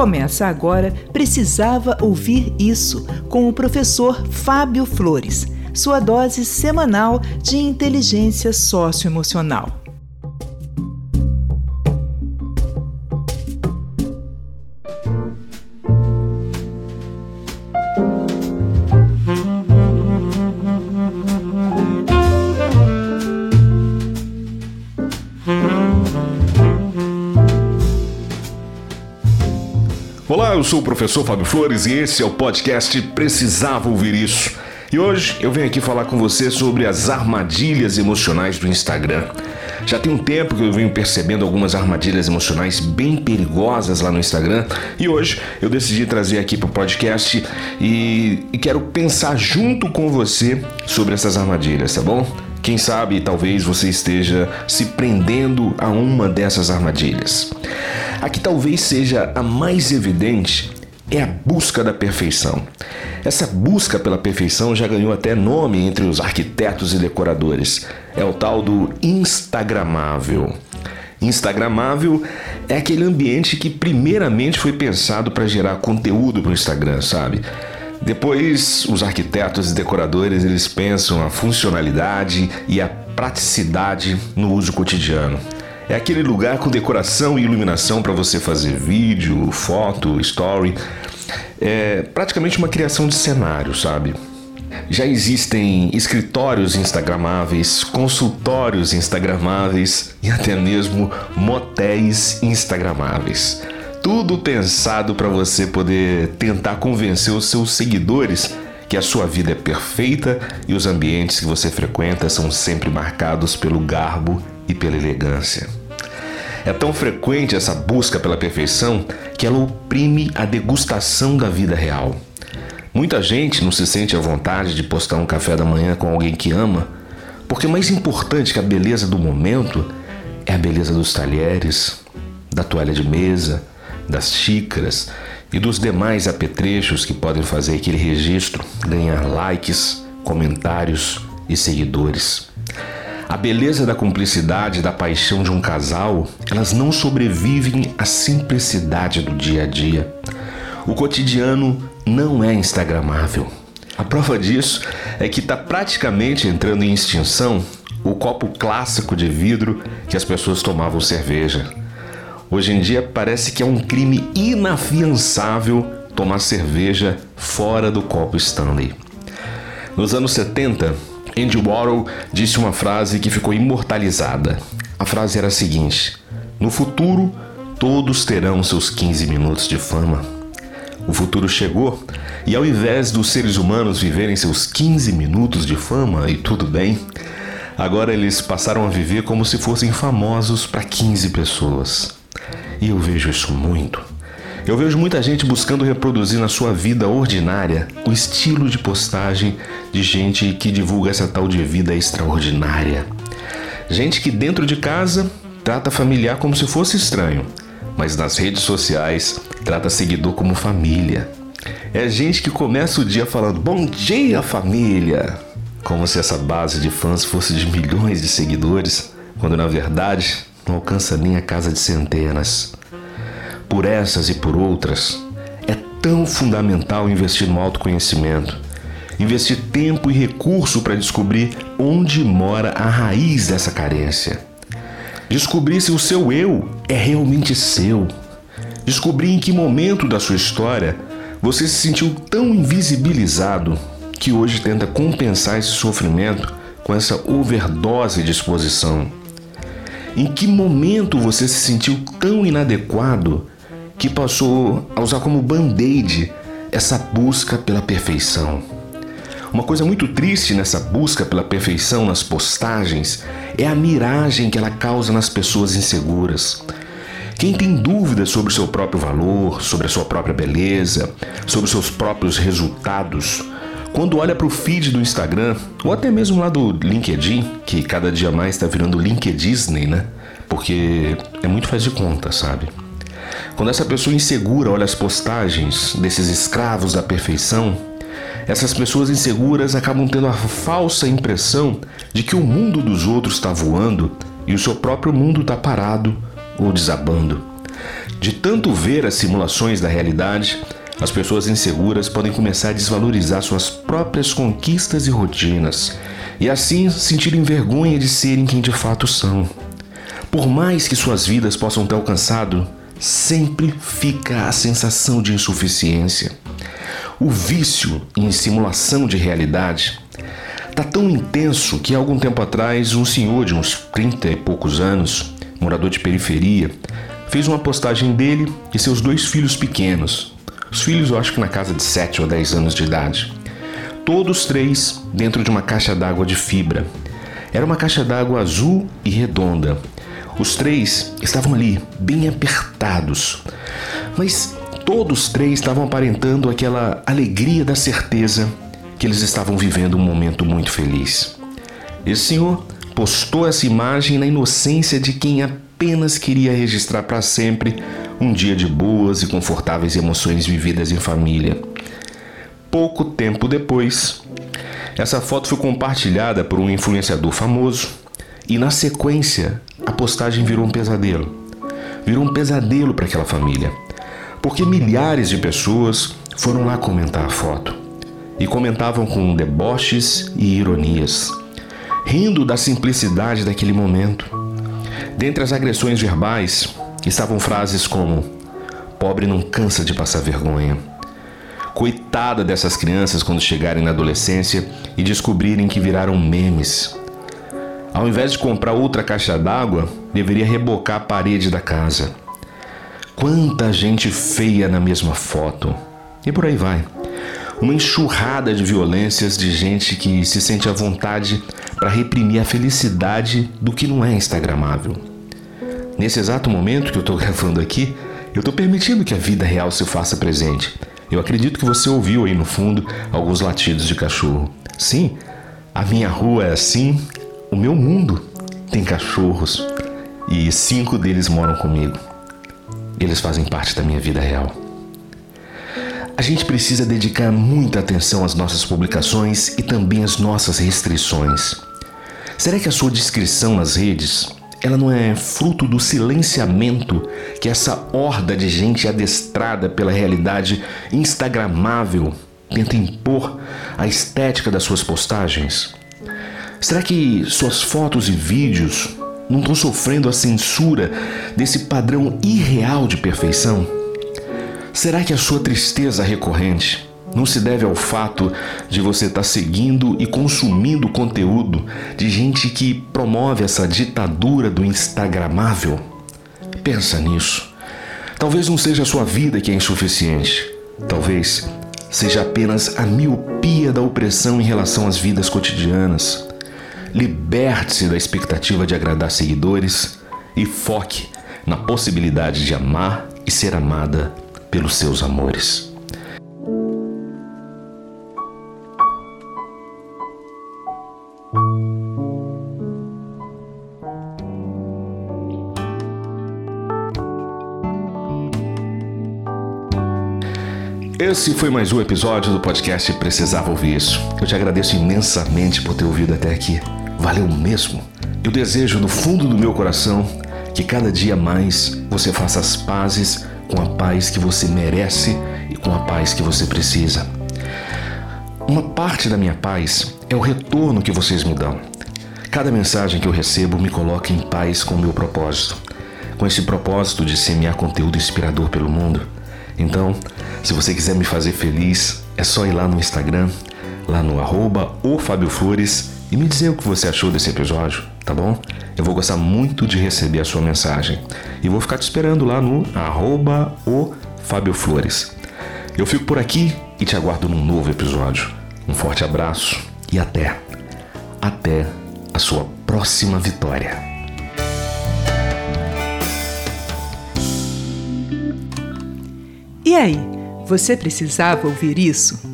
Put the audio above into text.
Começa agora Precisava Ouvir Isso, com o professor Fábio Flores, sua dose semanal de inteligência socioemocional. Eu sou o professor Fábio Flores e esse é o podcast Precisava Ouvir Isso. E hoje eu venho aqui falar com você sobre as armadilhas emocionais do Instagram. Já tem um tempo que eu venho percebendo algumas armadilhas emocionais bem perigosas lá no Instagram e hoje eu decidi trazer aqui para o podcast e, e quero pensar junto com você sobre essas armadilhas, tá bom? Quem sabe talvez você esteja se prendendo a uma dessas armadilhas. A que talvez seja a mais evidente é a busca da perfeição. Essa busca pela perfeição já ganhou até nome entre os arquitetos e decoradores. É o tal do Instagramável. Instagramável é aquele ambiente que primeiramente foi pensado para gerar conteúdo para o Instagram, sabe? Depois, os arquitetos e decoradores eles pensam a funcionalidade e a praticidade no uso cotidiano. É aquele lugar com decoração e iluminação para você fazer vídeo, foto, story. É praticamente uma criação de cenário, sabe? Já existem escritórios instagramáveis, consultórios instagramáveis e até mesmo motéis instagramáveis. Tudo pensado para você poder tentar convencer os seus seguidores que a sua vida é perfeita e os ambientes que você frequenta são sempre marcados pelo garbo e pela elegância. É tão frequente essa busca pela perfeição que ela oprime a degustação da vida real. Muita gente não se sente à vontade de postar um café da manhã com alguém que ama, porque mais importante que a beleza do momento é a beleza dos talheres, da toalha de mesa, das xícaras e dos demais apetrechos que podem fazer aquele registro ganhar likes, comentários e seguidores. A beleza da cumplicidade da paixão de um casal, elas não sobrevivem à simplicidade do dia a dia. O cotidiano não é instagramável. A prova disso é que está praticamente entrando em extinção o copo clássico de vidro que as pessoas tomavam cerveja. Hoje em dia parece que é um crime inafiançável tomar cerveja fora do copo Stanley. Nos anos 70, Andy Warhol disse uma frase que ficou imortalizada. A frase era a seguinte: No futuro, todos terão seus 15 minutos de fama. O futuro chegou e, ao invés dos seres humanos viverem seus 15 minutos de fama e tudo bem, agora eles passaram a viver como se fossem famosos para 15 pessoas. E eu vejo isso muito. Eu vejo muita gente buscando reproduzir na sua vida ordinária o estilo de postagem de gente que divulga essa tal de vida extraordinária. Gente que dentro de casa trata familiar como se fosse estranho, mas nas redes sociais trata seguidor como família. É gente que começa o dia falando bom dia família, como se essa base de fãs fosse de milhões de seguidores, quando na verdade não alcança nem a casa de centenas. Por essas e por outras, é tão fundamental investir no autoconhecimento, investir tempo e recurso para descobrir onde mora a raiz dessa carência. Descobrir se o seu eu é realmente seu. Descobrir em que momento da sua história você se sentiu tão invisibilizado que hoje tenta compensar esse sofrimento com essa overdose de exposição. Em que momento você se sentiu tão inadequado que passou a usar como band-aid essa busca pela perfeição? Uma coisa muito triste nessa busca pela perfeição nas postagens é a miragem que ela causa nas pessoas inseguras. Quem tem dúvidas sobre o seu próprio valor, sobre a sua própria beleza, sobre os seus próprios resultados, quando olha para o feed do Instagram, ou até mesmo lá do LinkedIn, que cada dia mais está virando LinkedIn, né? Porque é muito faz de conta, sabe? Quando essa pessoa insegura olha as postagens desses escravos da perfeição, essas pessoas inseguras acabam tendo a falsa impressão de que o mundo dos outros está voando e o seu próprio mundo está parado ou desabando. De tanto ver as simulações da realidade, as pessoas inseguras podem começar a desvalorizar suas próprias conquistas e rotinas, e assim sentirem vergonha de serem quem de fato são. Por mais que suas vidas possam ter alcançado, sempre fica a sensação de insuficiência. O vício em simulação de realidade está tão intenso que, algum tempo atrás, um senhor de uns 30 e poucos anos, morador de periferia, fez uma postagem dele e seus dois filhos pequenos. Os filhos, eu acho que na casa de 7 ou 10 anos de idade. Todos três dentro de uma caixa d'água de fibra. Era uma caixa d'água azul e redonda os três estavam ali, bem apertados, mas todos três estavam aparentando aquela alegria da certeza que eles estavam vivendo um momento muito feliz. Esse senhor postou essa imagem na inocência de quem apenas queria registrar para sempre um dia de boas e confortáveis emoções vividas em família. Pouco tempo depois, essa foto foi compartilhada por um influenciador famoso e, na sequência, a postagem virou um pesadelo. Virou um pesadelo para aquela família, porque milhares de pessoas foram lá comentar a foto e comentavam com deboches e ironias, rindo da simplicidade daquele momento. Dentre as agressões verbais estavam frases como: Pobre não cansa de passar vergonha. Coitada dessas crianças quando chegarem na adolescência e descobrirem que viraram memes. Ao invés de comprar outra caixa d'água, deveria rebocar a parede da casa. Quanta gente feia na mesma foto. E por aí vai. Uma enxurrada de violências de gente que se sente à vontade para reprimir a felicidade do que não é instagramável. Nesse exato momento que eu estou gravando aqui, eu estou permitindo que a vida real se faça presente. Eu acredito que você ouviu aí no fundo alguns latidos de cachorro. Sim, a minha rua é assim, o meu mundo tem cachorros e cinco deles moram comigo. Eles fazem parte da minha vida real. A gente precisa dedicar muita atenção às nossas publicações e também às nossas restrições. Será que a sua descrição nas redes ela não é fruto do silenciamento que essa horda de gente adestrada pela realidade instagramável tenta impor à estética das suas postagens? Será que suas fotos e vídeos não estão sofrendo a censura desse padrão irreal de perfeição? Será que a sua tristeza recorrente não se deve ao fato de você estar seguindo e consumindo conteúdo de gente que promove essa ditadura do Instagramável? Pensa nisso. Talvez não seja a sua vida que é insuficiente. Talvez seja apenas a miopia da opressão em relação às vidas cotidianas. Liberte-se da expectativa de agradar seguidores e foque na possibilidade de amar e ser amada pelos seus amores. Esse foi mais um episódio do podcast Precisava Ouvir Isso. Eu te agradeço imensamente por ter ouvido até aqui. Valeu mesmo. Eu desejo do fundo do meu coração que cada dia mais você faça as pazes com a paz que você merece e com a paz que você precisa. Uma parte da minha paz é o retorno que vocês me dão. Cada mensagem que eu recebo me coloca em paz com o meu propósito, com esse propósito de semear conteúdo inspirador pelo mundo. Então, se você quiser me fazer feliz, é só ir lá no Instagram, lá no arroba Flores e me dizer o que você achou desse episódio, tá bom? Eu vou gostar muito de receber a sua mensagem e vou ficar te esperando lá no arroba o Fábio Flores. Eu fico por aqui e te aguardo num novo episódio. Um forte abraço e até, até a sua próxima vitória. E aí, você precisava ouvir isso?